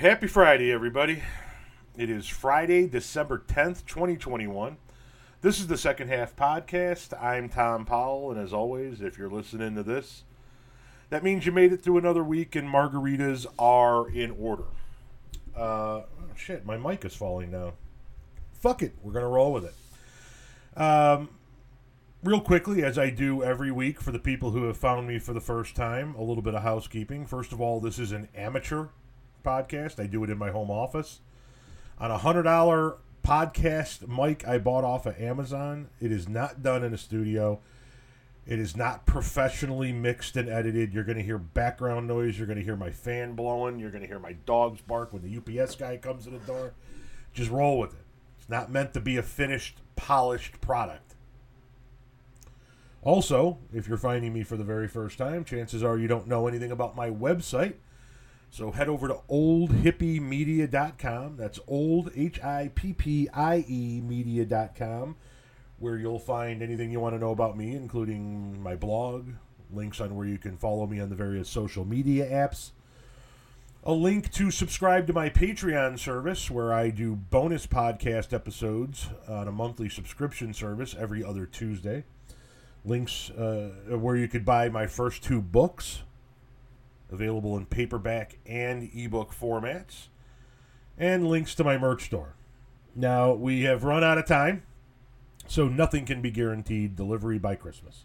Happy Friday, everybody. It is Friday, December 10th, 2021. This is the second half podcast. I'm Tom Powell, and as always, if you're listening to this, that means you made it through another week and margaritas are in order. Uh, oh, shit, my mic is falling down. Fuck it, we're going to roll with it. Um, real quickly, as I do every week for the people who have found me for the first time, a little bit of housekeeping. First of all, this is an amateur podcast. I do it in my home office. On a hundred dollar podcast mic I bought off of Amazon. It is not done in a studio. It is not professionally mixed and edited. You're going to hear background noise. You're going to hear my fan blowing. You're going to hear my dogs bark when the UPS guy comes to the door. Just roll with it. It's not meant to be a finished, polished product. Also, if you're finding me for the very first time, chances are you don't know anything about my website. So head over to oldhippiemedia.com. That's old, H I P P I E media.com, where you'll find anything you want to know about me, including my blog, links on where you can follow me on the various social media apps, a link to subscribe to my Patreon service, where I do bonus podcast episodes on a monthly subscription service every other Tuesday. Links uh, where you could buy my first two books available in paperback and ebook formats, and links to my merch store. Now, we have run out of time, so nothing can be guaranteed delivery by Christmas.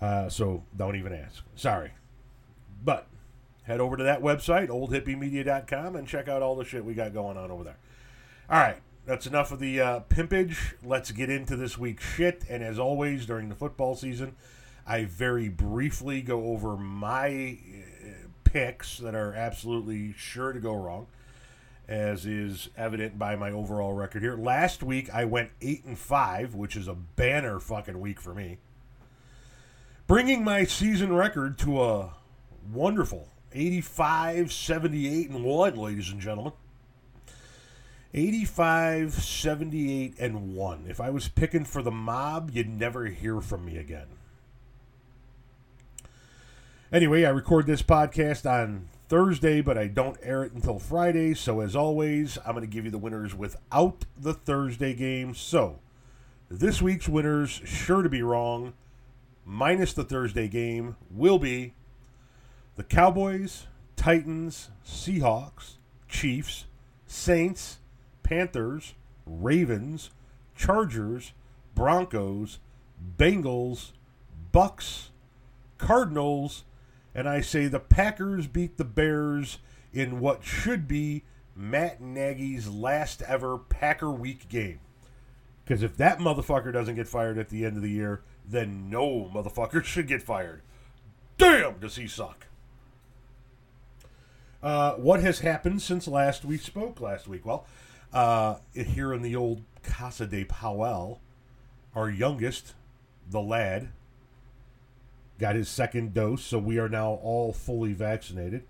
Uh, so don't even ask. Sorry. But head over to that website, oldhippiemedia.com, and check out all the shit we got going on over there. All right, that's enough of the uh, pimpage. Let's get into this week's shit. And as always, during the football season, I very briefly go over my picks that are absolutely sure to go wrong, as is evident by my overall record here. Last week I went eight and five, which is a banner fucking week for me, bringing my season record to a wonderful 85, 78 and one, ladies and gentlemen. 85, 78, and 1. If I was picking for the mob, you'd never hear from me again. Anyway, I record this podcast on Thursday, but I don't air it until Friday. So, as always, I'm going to give you the winners without the Thursday game. So, this week's winners, sure to be wrong, minus the Thursday game, will be the Cowboys, Titans, Seahawks, Chiefs, Saints, Panthers, Ravens, Chargers, Broncos, Bengals, Bucks, Cardinals, and I say the Packers beat the Bears in what should be Matt Nagy's last ever Packer Week game. Because if that motherfucker doesn't get fired at the end of the year, then no motherfucker should get fired. Damn, does he suck? Uh, what has happened since last we spoke last week? Well, uh, here in the old Casa de Powell, our youngest, the lad, got his second dose, so we are now all fully vaccinated.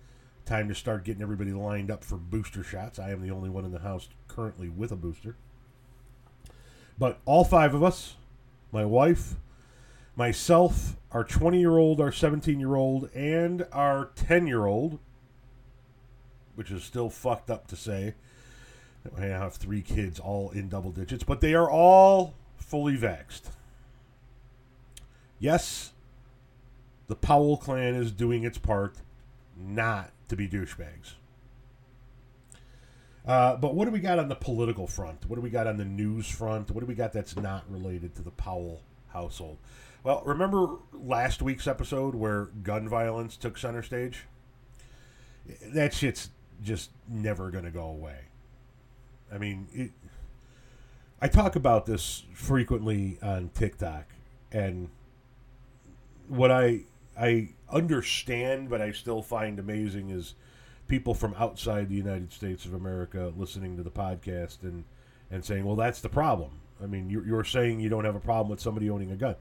Time to start getting everybody lined up for booster shots. I am the only one in the house currently with a booster. But all five of us, my wife, myself, our 20 year old, our 17 year old, and our 10 year old, which is still fucked up to say. I have three kids all in double digits, but they are all fully vaxxed. Yes, the Powell clan is doing its part not to be douchebags. Uh, but what do we got on the political front? What do we got on the news front? What do we got that's not related to the Powell household? Well, remember last week's episode where gun violence took center stage? That shit's just never going to go away. I mean, it, I talk about this frequently on TikTok, and what I I understand, but I still find amazing is people from outside the United States of America listening to the podcast and and saying, "Well, that's the problem." I mean, you're, you're saying you don't have a problem with somebody owning a gun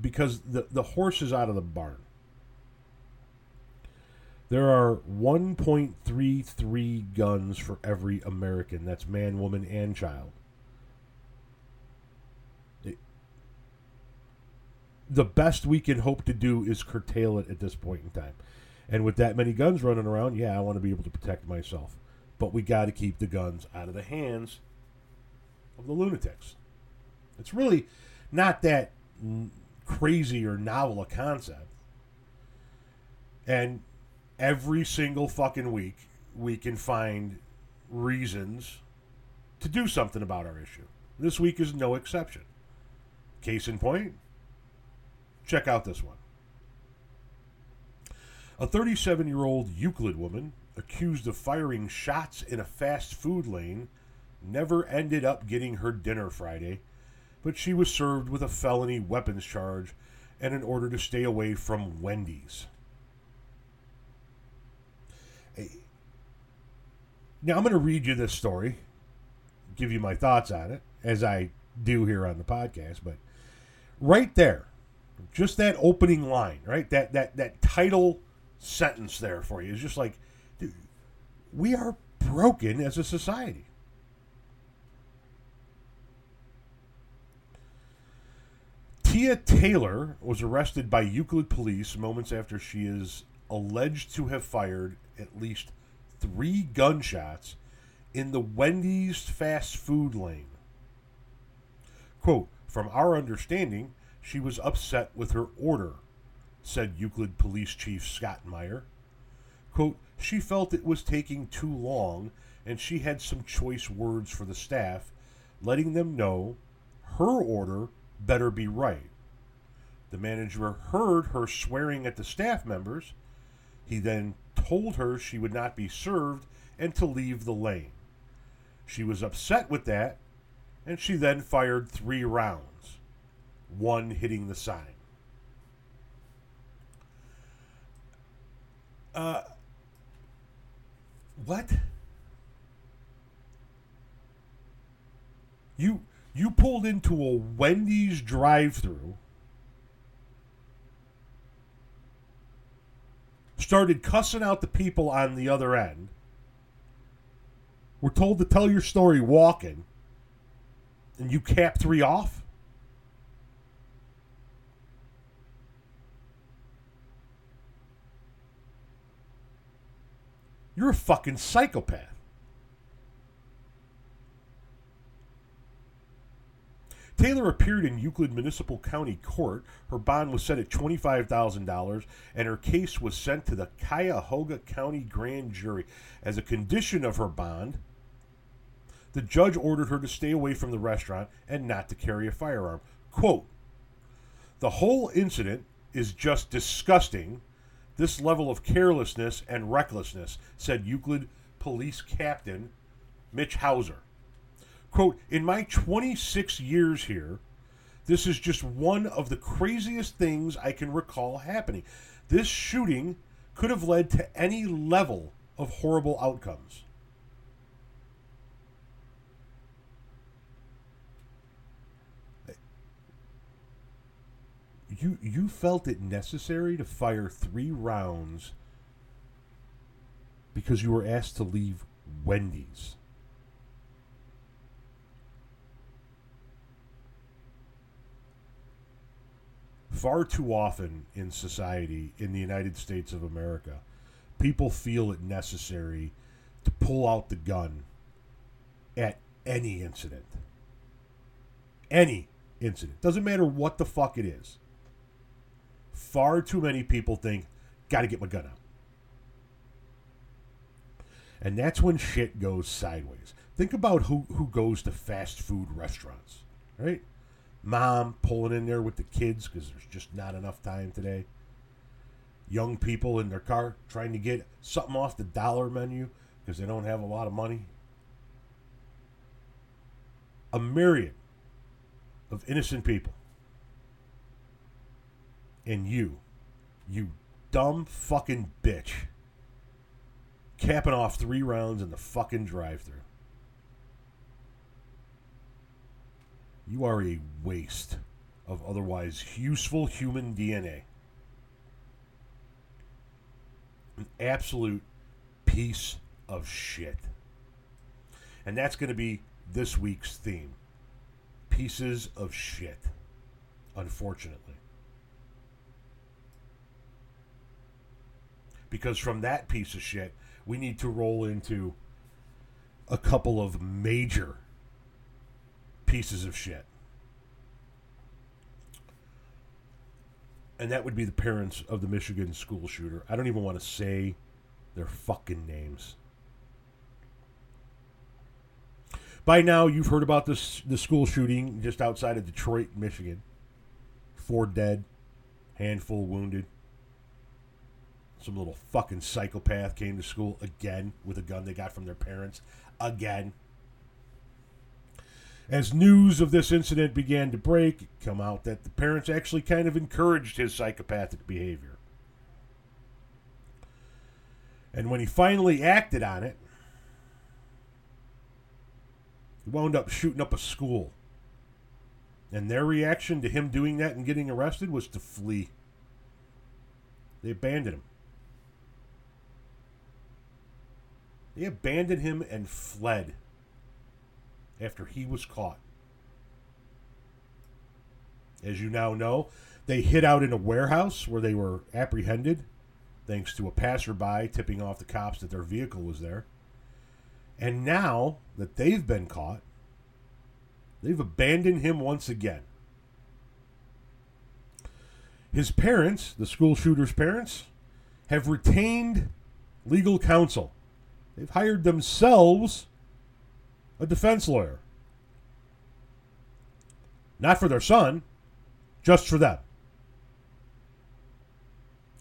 because the the horse is out of the barn. There are 1.33 guns for every American. That's man, woman, and child. The best we can hope to do is curtail it at this point in time. And with that many guns running around, yeah, I want to be able to protect myself. but we got to keep the guns out of the hands of the lunatics. It's really not that crazy or novel a concept. And every single fucking week, we can find reasons to do something about our issue. This week is no exception. Case in point, check out this one. A 37 year old Euclid woman accused of firing shots in a fast food lane never ended up getting her dinner Friday, but she was served with a felony weapons charge and an order to stay away from Wendy's. Now, I'm going to read you this story, give you my thoughts on it, as I do here on the podcast, but right there, just that opening line, right? That, that, that title sentence there for you is just like, dude, we are broken as a society. Tia Taylor was arrested by Euclid police moments after she is alleged to have fired at least three gunshots in the Wendy's fast food lane. Quote, from our understanding, she was upset with her order, said Euclid Police Chief Scott Meyer. Quote, she felt it was taking too long and she had some choice words for the staff, letting them know her order better be right. The manager heard her swearing at the staff members. He then told her she would not be served and to leave the lane. She was upset with that, and she then fired three rounds, one hitting the sign. Uh, what? You you pulled into a Wendy's drive-through started cussing out the people on the other end. We're told to tell your story walking, and you cap three off? You're a fucking psychopath. Taylor appeared in Euclid Municipal County Court. Her bond was set at $25,000, and her case was sent to the Cuyahoga County Grand Jury. As a condition of her bond, the judge ordered her to stay away from the restaurant and not to carry a firearm. Quote The whole incident is just disgusting. This level of carelessness and recklessness, said Euclid Police Captain Mitch Hauser. Quote, in my 26 years here, this is just one of the craziest things I can recall happening. This shooting could have led to any level of horrible outcomes. You you felt it necessary to fire 3 rounds because you were asked to leave Wendy's. far too often in society in the United States of America, people feel it necessary to pull out the gun at any incident. Any incident. Doesn't matter what the fuck it is. Far too many people think, gotta get my gun out. And that's when shit goes sideways. Think about who, who goes to fast food restaurants, right? mom pulling in there with the kids because there's just not enough time today. Young people in their car trying to get something off the dollar menu because they don't have a lot of money. A myriad of innocent people. And you, you dumb fucking bitch, capping off three rounds in the fucking drive through. you are a waste of otherwise useful human DNA. An absolute piece of shit. And that's going to be this week's theme pieces of shit, unfortunately. Because from that piece of shit, we need to roll into a couple of major pieces of shit. And that would be the parents of the Michigan school shooter. I don't even want to say their fucking names. By now, you've heard about this the school shooting just outside of Detroit, Michigan. Four dead, handful wounded. Some little fucking psychopath came to school again with a gun they got from their parents again. As news of this incident began to break, it come out that the parents actually kind of encouraged his psychopathic behavior. And when he finally acted on it, he wound up shooting up a school. And their reaction to him doing that and getting arrested was to flee. They abandoned him. They abandoned him and fled after he was caught. As you now know, they hid out in a warehouse where they were apprehended thanks to a passerby tipping off the cops that their vehicle was there. And now that they've been caught, they've abandoned him once again. His parents, the school shooter's parents, have retained legal counsel. They've hired themselves a defense lawyer. Not for their son, just for them.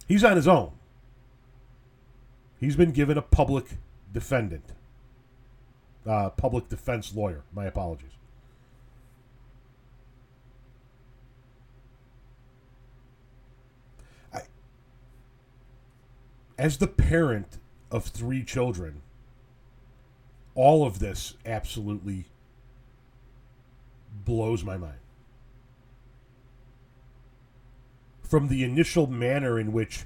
He's on his own. He's been given a public defendant, uh, public defense lawyer. My apologies. As the parent of three children, all of this absolutely blows my mind. From the initial manner in which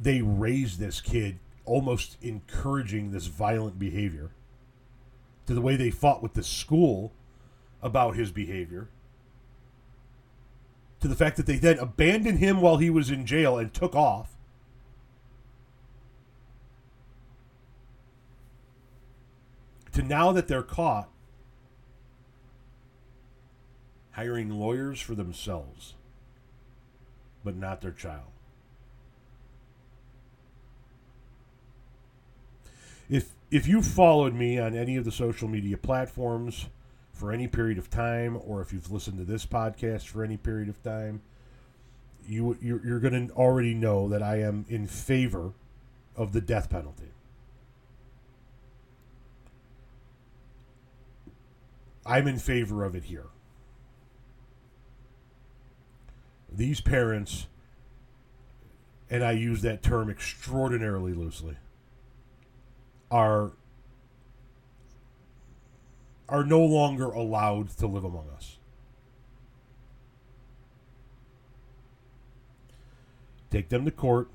they raised this kid, almost encouraging this violent behavior, to the way they fought with the school about his behavior, to the fact that they then abandoned him while he was in jail and took off to now that they're caught hiring lawyers for themselves, but not their child. If if you followed me on any of the social media platforms for any period of time, or if you've listened to this podcast for any period of time, you you're, you're going to already know that I am in favor of the death penalty. I'm in favor of it here. These parents, and I use that term extraordinarily loosely, are are no longer allowed to live among us. Take them to court,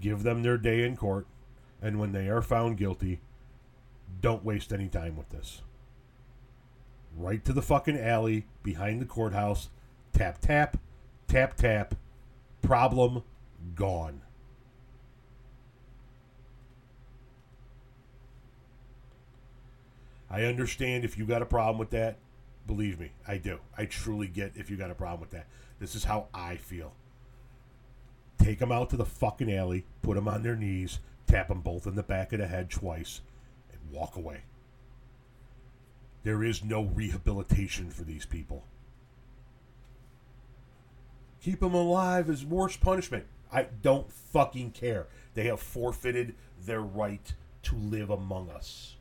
give them their day in court, and when they are found guilty, don't waste any time with this right to the fucking alley behind the courthouse. Tap, tap, tap, tap. Problem gone. I understand if you got a problem with that. Believe me, I do. I truly get if you got a problem with that. This is how I feel. Take them out to the fucking alley, put them on their knees, tap them both in the back of the head twice, and walk away. There is no rehabilitation for these people. Keep them alive is worse punishment. I don't fucking care. They have forfeited their right to live among us.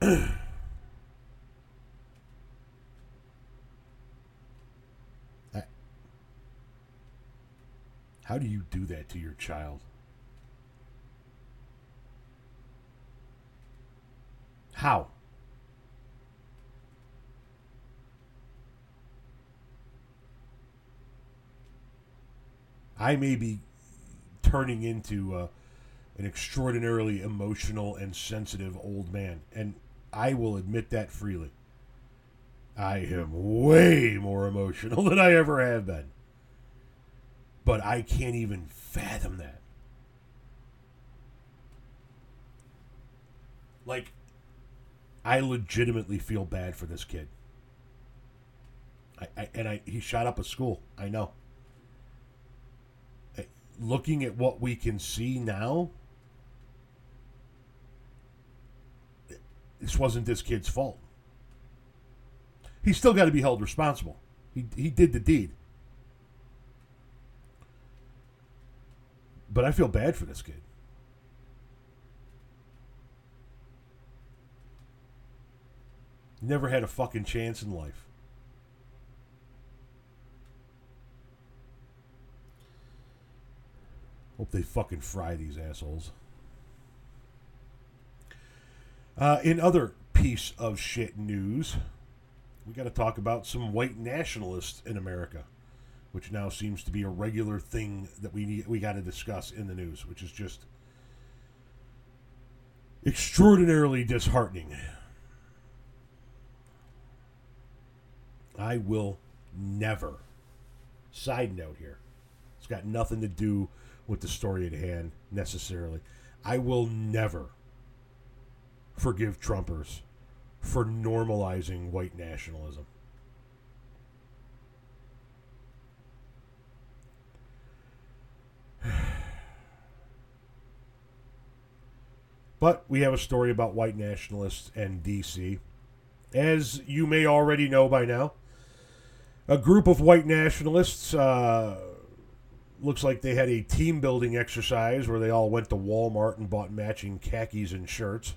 How do you do that to your child? How? I may be turning into uh, an extraordinarily emotional and sensitive old man, and I will admit that freely. I am way more emotional than I ever have been. But I can't even fathom that. Like, I legitimately feel bad for this kid. I, I and I he shot up a school. I know. I- Looking at what we can see now, this wasn't this kid's fault. He's still got to be held responsible. He he did the deed. But I feel bad for this kid. Never had a fucking chance in life. Hope they fucking fry these assholes. Uh, in other piece of shit news, we got to talk about some white nationalists in America, which now seems to be a regular thing that we need, we got to discuss in the news, which is just extraordinarily disheartening. I will never. Side note here. It's got nothing to do with the story at hand necessarily. I will never forgive Trumpers for normalizing white nationalism. But we have a story about white nationalists and DC. As you may already know by now, a group of white nationalists uh, looks like they had a team building exercise where they all went to Walmart and bought matching khakis and shirts.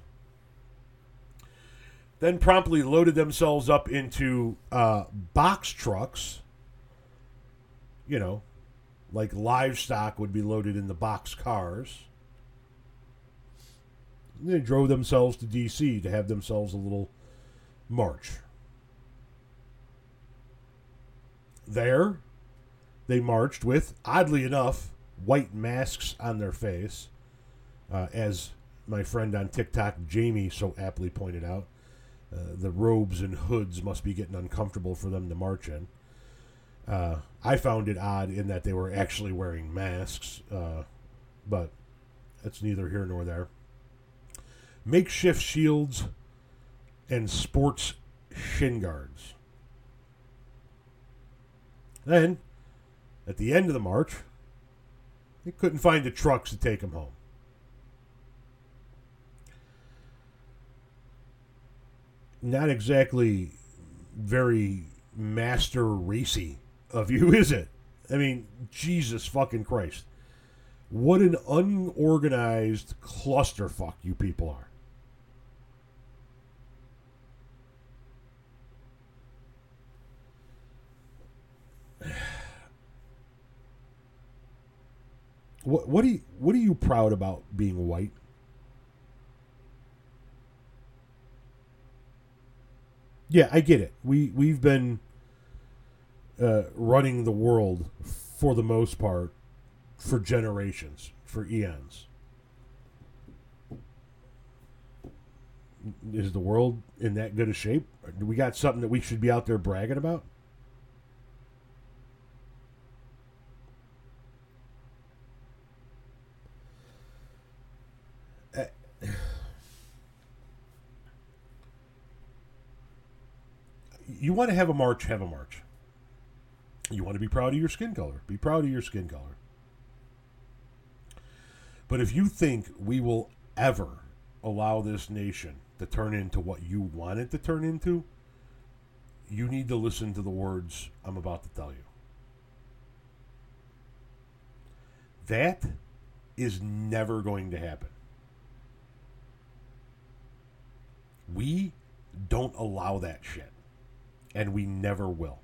Then promptly loaded themselves up into uh, box trucks, you know, like livestock would be loaded in the box cars. They drove themselves to D.C. to have themselves a little march. There, they marched with, oddly enough, white masks on their face, uh, as my friend on TikTok, Jamie, so aptly pointed out. Uh, the robes and hoods must be getting uncomfortable for them to march in. Uh, I found it odd in that they were actually wearing masks, uh, but that's neither here nor there. Makeshift shields and sports shin guards. Then, at the end of the march, they couldn't find the trucks to take them home. Not exactly very master racy of you, is it? I mean, Jesus fucking Christ. What an unorganized clusterfuck you people are. What what are you what are you proud about being white? Yeah, I get it. We we've been uh, running the world for the most part for generations, for eons. Is the world in that good a shape? Do we got something that we should be out there bragging about? You want to have a march, have a march. You want to be proud of your skin color, be proud of your skin color. But if you think we will ever allow this nation to turn into what you want it to turn into, you need to listen to the words I'm about to tell you. That is never going to happen. We don't allow that shit and we never will.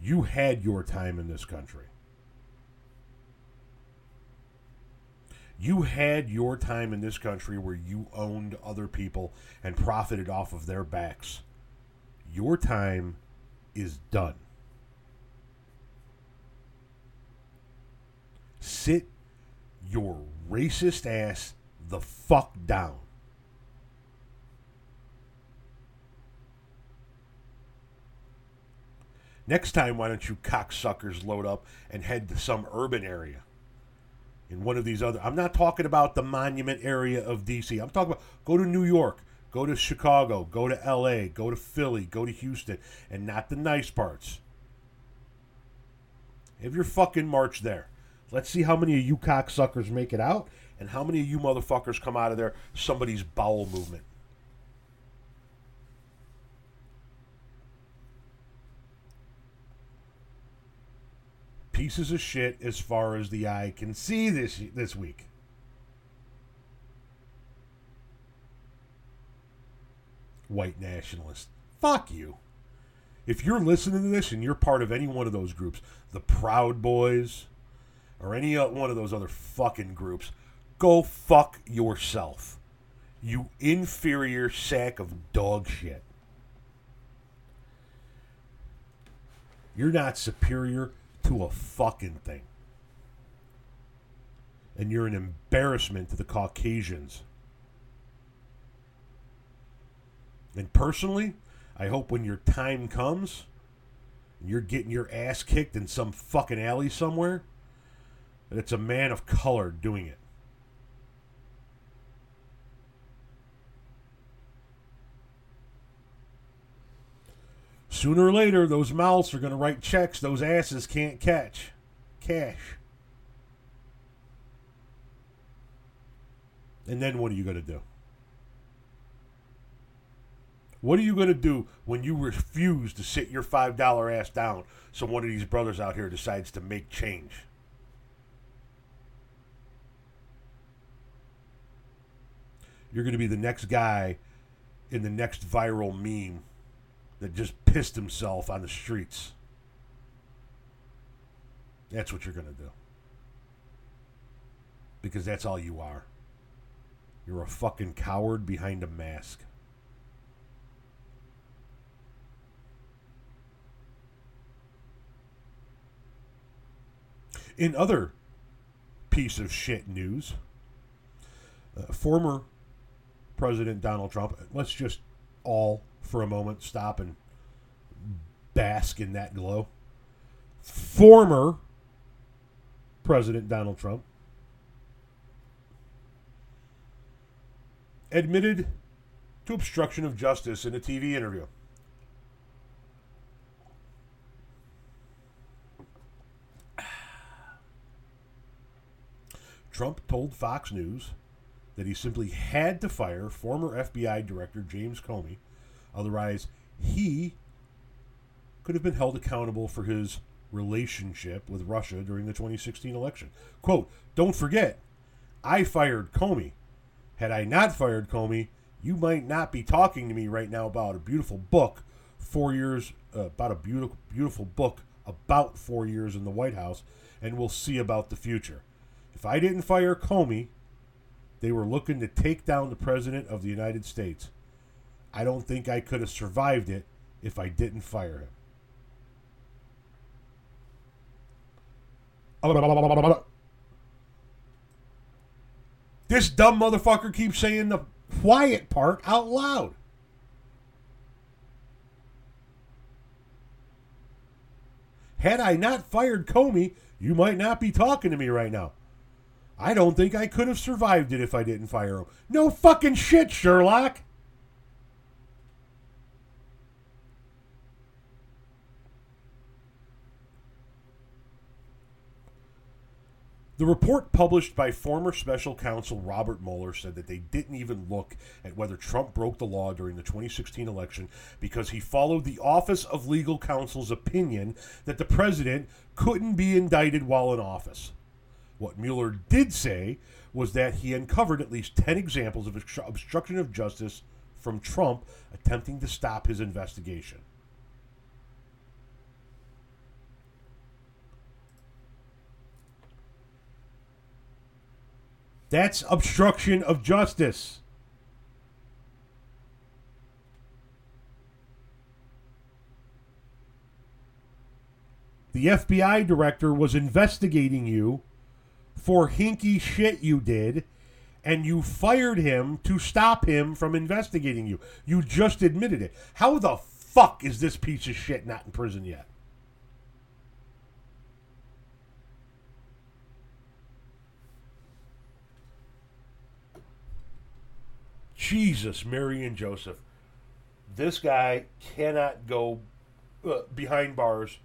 You had your time in this country. You had your time in this country where you owned other people and profited off of their backs. Your time is done. Sit your racist ass the fuck down. Next time, why don't you cocksuckers load up and head to some urban area? in one of these other. I'm not talking about the monument area of D.C. I'm talking about go to New York, go to Chicago, go to L.A., go to Philly, go to Houston, and not the nice parts. Have your fucking march there. Let's see how many of you cocksuckers make it out, and how many of you motherfuckers come out of there somebody's bowel movement. Pieces of shit as far as the eye can see this this week. White nationalist. Fuck you. If you're listening to this and you're part of any one of those groups, the Proud Boys, or any uh, one of those other fucking groups, go fuck yourself. You inferior sack of dog shit. You're not superior to a fucking thing. And you're an embarrassment to the Caucasians. And personally, I hope when your time comes you're getting your ass kicked in some fucking alley somewhere, that it's a man of color doing it. Sooner or later, those mouths are going to write checks those asses can't catch. Cash. And then what are you going to do? What are you going to do when you refuse to sit your $5 ass down so one of these brothers out here decides to make change? You're going to be the next guy in the next viral meme that just pissed himself on the streets. That's what you're going to do. Because that's all you are. You're a fucking coward behind a mask. In other piece of shit news, uh, former President Donald Trump, let's just all for a moment, stop and bask in that glow. Former President Donald Trump admitted to obstruction of justice in a TV interview. Trump told Fox News that he simply had to fire former FBI Director James Comey Otherwise, he could have been held accountable for his relationship with Russia during the 2016 election. Quote, don't forget, I fired Comey. Had I not fired Comey, you might not be talking to me right now about a beautiful book, four years, uh, about a beautiful, beautiful book about four years in the White House, and we'll see about the future. If I didn't fire Comey, they were looking to take down the President of the United States. I don't think I could have survived it if I didn't fire him. This dumb motherfucker keeps saying the quiet part out loud. Had I not fired Comey, you might not be talking to me right now. I don't think I could have survived it if I didn't fire him. No fucking shit, Sherlock. The report published by former special counsel Robert Mueller said that they didn't even look at whether Trump broke the law during the 2016 election because he followed the Office of Legal Counsel's opinion that the president couldn't be indicted while in office. What Mueller did say was that he uncovered at least 10 examples of obstruction of justice from Trump attempting to stop his investigation. That's obstruction of justice. The FBI director was investigating you for hinky shit you did, and you fired him to stop him from investigating you. You just admitted it. How the fuck is this piece of shit not in prison yet? Jesus, Mary and Joseph. This guy cannot go uh, behind bars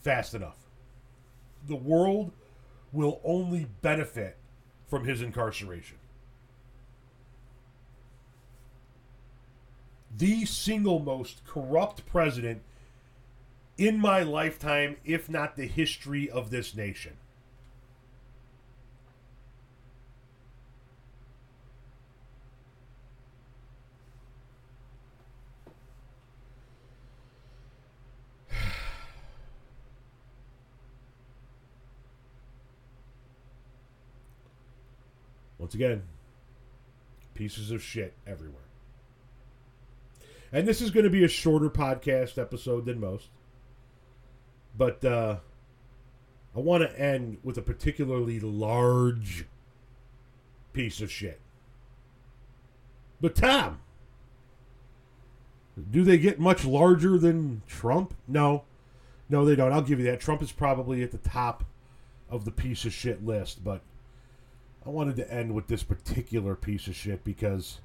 fast enough. The world will only benefit from his incarceration. The single most corrupt president in my lifetime, if not the history of this nation. Once again, pieces of shit everywhere. And this is going to be a shorter podcast episode than most. But uh, I want to end with a particularly large piece of shit. But Tom, do they get much larger than Trump? No. No, they don't. I'll give you that. Trump is probably at the top of the piece of shit list, but I wanted to end with this particular piece of shit because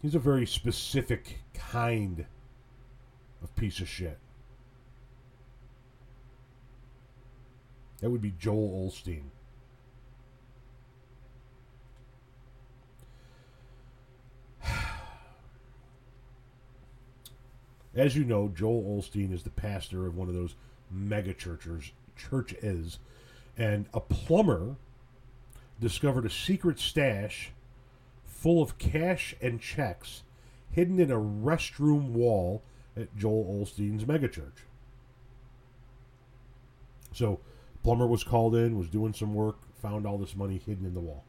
he's a very specific kind of piece of shit. That would be Joel Osteen. As you know, Joel Osteen is the pastor of one of those mega churches, churches, and a plumber discovered a secret stash full of cash and checks hidden in a restroom wall at Joel Osteen's megachurch. So, plumber was called in, was doing some work, found all this money hidden in the wall.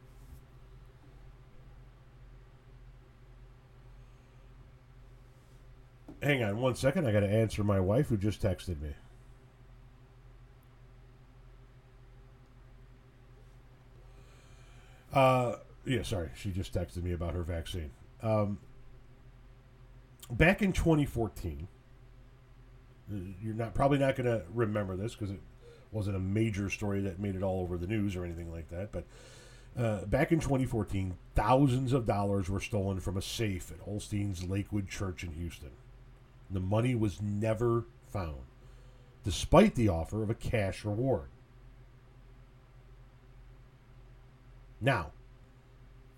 Hang on one second. I got to answer my wife who just texted me. Uh, yeah, sorry. She just texted me about her vaccine. Um, back in 2014, uh, you're not probably not going to remember this because it wasn't a major story that made it all over the news or anything like that. But uh, back in 2014, thousands of dollars were stolen from a safe at Osteen's Lakewood Church in Houston. The money was never found, despite the offer of a cash reward. Now,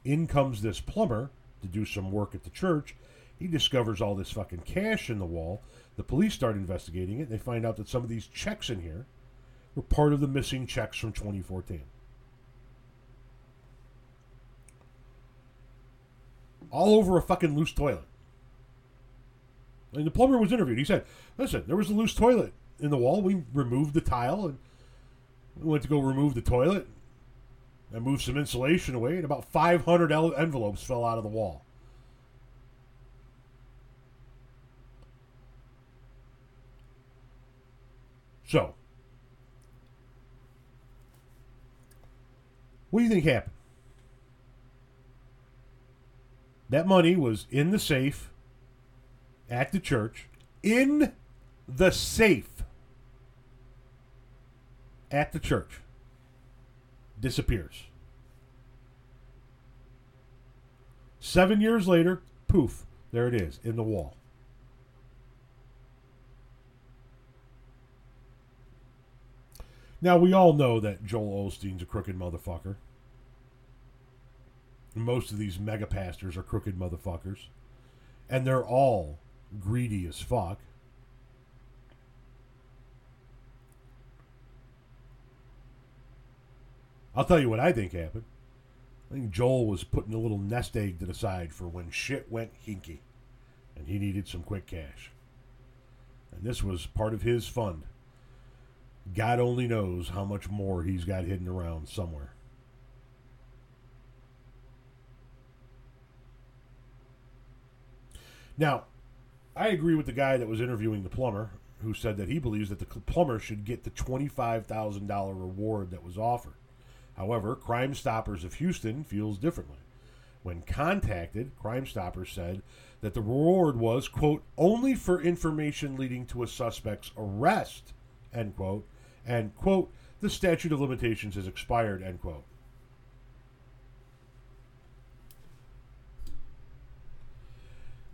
in comes this plumber to do some work at the church. He discovers all this fucking cash in the wall. The police start investigating it. And they find out that some of these checks in here were part of the missing checks from 2014. All over a fucking loose toilet. And the plumber was interviewed. He said, Listen, there was a loose toilet in the wall. We removed the tile and we went to go remove the toilet. I moved some insulation away, and about 500 envelopes fell out of the wall. So, what do you think happened? That money was in the safe at the church, in the safe at the church disappears. Seven years later, poof, there it is in the wall. Now, we all know that Joel Osteen's a crooked motherfucker. Most of these mega pastors are crooked motherfuckers. And they're all greedy as fuck. I'll tell you what I think happened. I think Joel was putting a little nest egg to the side for when shit went hinky and he needed some quick cash. And this was part of his fund. God only knows how much more he's got hidden around somewhere. Now, I agree with the guy that was interviewing the plumber who said that he believes that the plumber should get the $25,000 reward that was offered. However, Crime Stoppers of Houston feels differently. When contacted, Crime Stoppers said that the reward was, quote, only for information leading to a suspect's arrest, end quote, and, quote, the statute of limitations has expired, end quote.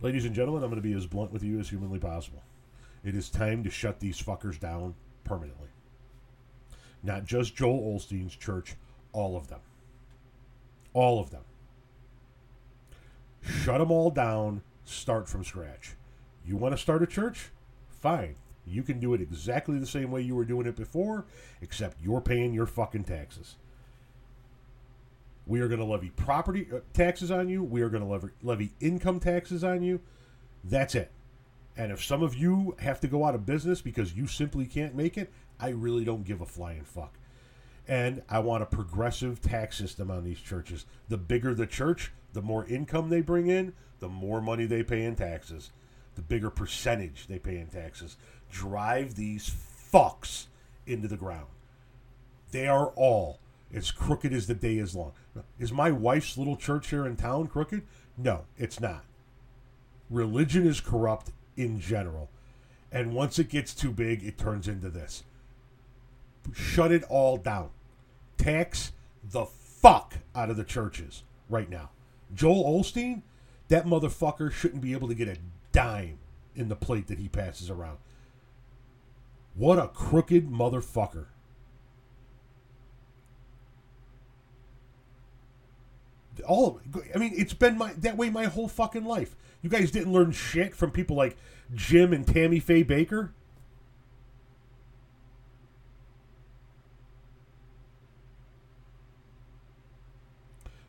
Ladies and gentlemen, I'm going to be as blunt with you as humanly possible. It is time to shut these fuckers down permanently. Not just Joel Osteen's church, all of them. All of them. Shut them all down, start from scratch. You want to start a church? Fine. You can do it exactly the same way you were doing it before, except you're paying your fucking taxes. We are going to levy property uh, taxes on you. We are going to levy, levy income taxes on you. That's it. And if some of you have to go out of business because you simply can't make it, I really don't give a flying fuck. And I want a progressive tax system on these churches. The bigger the church, the more income they bring in, the more money they pay in taxes, the bigger percentage they pay in taxes. Drive these fucks into the ground. They are all as crooked as the day is long. Is my wife's little church here in town crooked? No, it's not. Religion is corrupt in general. And once it gets too big, it turns into this. Shut it all down. Tax the fuck out of the churches right now. Joel Osteen, that motherfucker shouldn't be able to get a dime in the plate that he passes around. What a crooked motherfucker. All of. I mean, it's been my that way my whole fucking life. You guys didn't learn shit from people like Jim and Tammy Faye Bakker.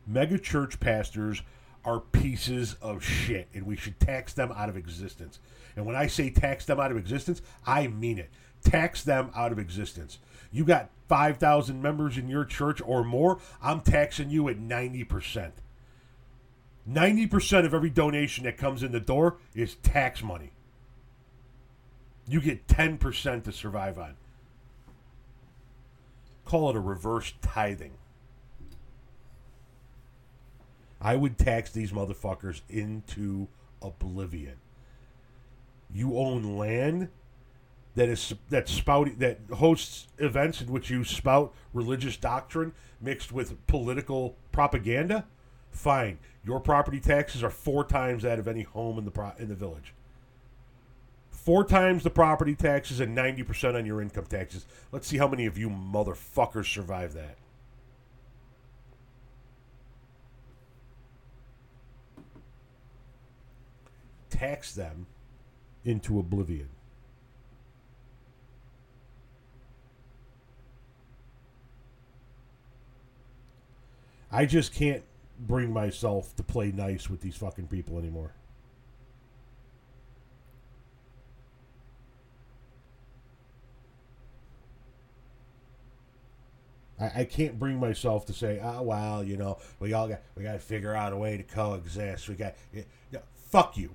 Mega church pastors are pieces of shit, and we should tax them out of existence. And when I say tax them out of existence, I mean it. Tax them out of existence. You got 5,000 members in your church or more, I'm taxing you at 90%. 90% of every donation that comes in the door is tax money. You get 10% to survive on. Call it a reverse tithing. I would tax these motherfuckers into oblivion. You own land that is that spouting that hosts events in which you spout religious doctrine mixed with political propaganda. Fine, your property taxes are four times that of any home in the pro- in the village. Four times the property taxes and ninety percent on your income taxes. Let's see how many of you motherfuckers survive that. Tax them into oblivion. I just can't bring myself to play nice with these fucking people anymore. I, I can't bring myself to say, oh well, you know, we all got we got to figure out a way to coexist. We got, fuck you.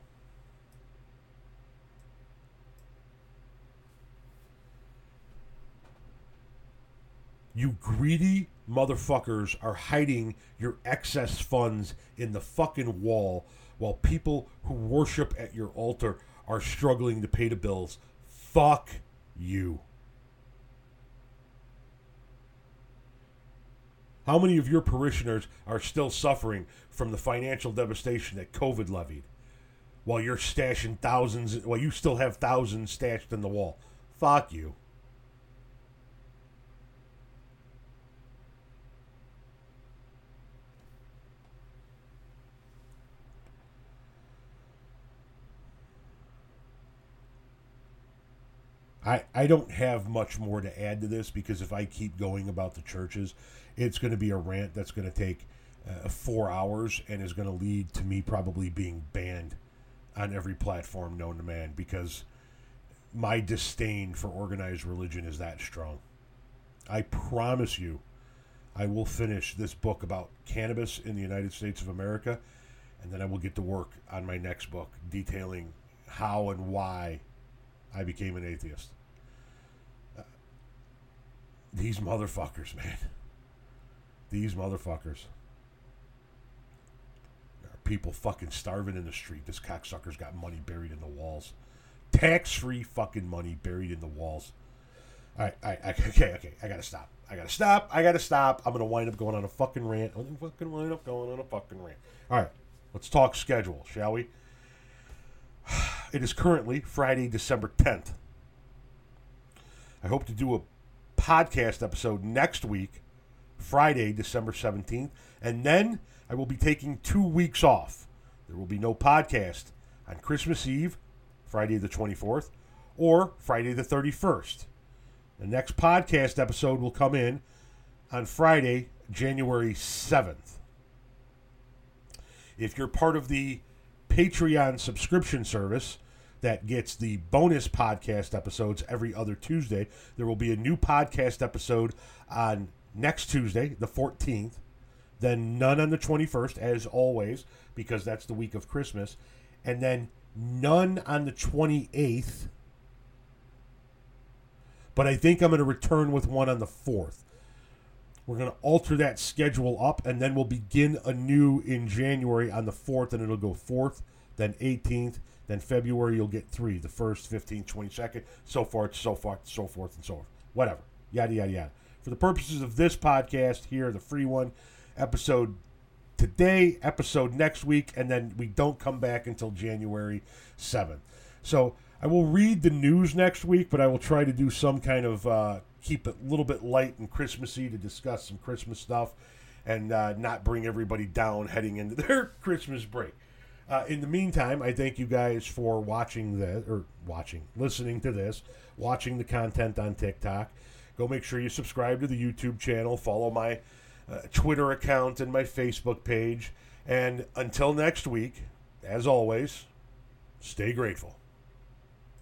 You greedy motherfuckers are hiding your excess funds in the fucking wall while people who worship at your altar are struggling to pay the bills. Fuck you. How many of your parishioners are still suffering from the financial devastation that COVID levied? While you're stashing thousands, while you still have thousands stashed in the wall. Fuck you. I, I don't have much more to add to this because if I keep going about the churches, it's going to be a rant that's going to take uh, four hours and is going to lead to me probably being banned on every platform known to man because my disdain for organized religion is that strong. I promise you, I will finish this book about cannabis in the United States of America, and then I will get to work on my next book detailing how and why I became an atheist. These motherfuckers, man. These motherfuckers. There are people fucking starving in the street. This cocksucker's got money buried in the walls. Tax free fucking money buried in the walls. All right, all right, okay, okay. I gotta stop. I gotta stop. I gotta stop. I'm gonna wind up going on a fucking rant. I'm gonna fucking wind up going on a fucking rant. All right, let's talk schedule, shall we? It is currently Friday, December 10th. I hope to do a podcast episode next week, Friday, December 17th, and then I will be taking two weeks off. There will be no podcast on Christmas Eve, Friday the 24th, or Friday the 31st. The next podcast episode will come in on Friday, January 7th. If you're part of the Patreon subscription service that gets the bonus podcast episodes every other Tuesday, there will be a new podcast episode on next Tuesday, the 14th. Then none on the 21st, as always, because that's the week of Christmas. And then none on the 28th. But I think I'm going to return with one on the 4th. We're going to alter that schedule up, and then we'll begin anew in January on the 4th, and it'll go 4th, then 18th, then February you'll get three, the 1st, 15th, 22nd, so forth, so forth, so forth, and so forth. Whatever. Yada, yada, yada. For the purposes of this podcast here, the free one, episode today, episode next week, and then we don't come back until January 7th. So I will read the news next week, but I will try to do some kind of uh, keep it a little bit light and Christmassy to discuss some Christmas stuff and uh, not bring everybody down heading into their Christmas break. Uh, in the meantime, I thank you guys for watching this, or watching, listening to this, watching the content on TikTok. Go make sure you subscribe to the YouTube channel, follow my uh, Twitter account and my Facebook page. And until next week, as always, stay grateful.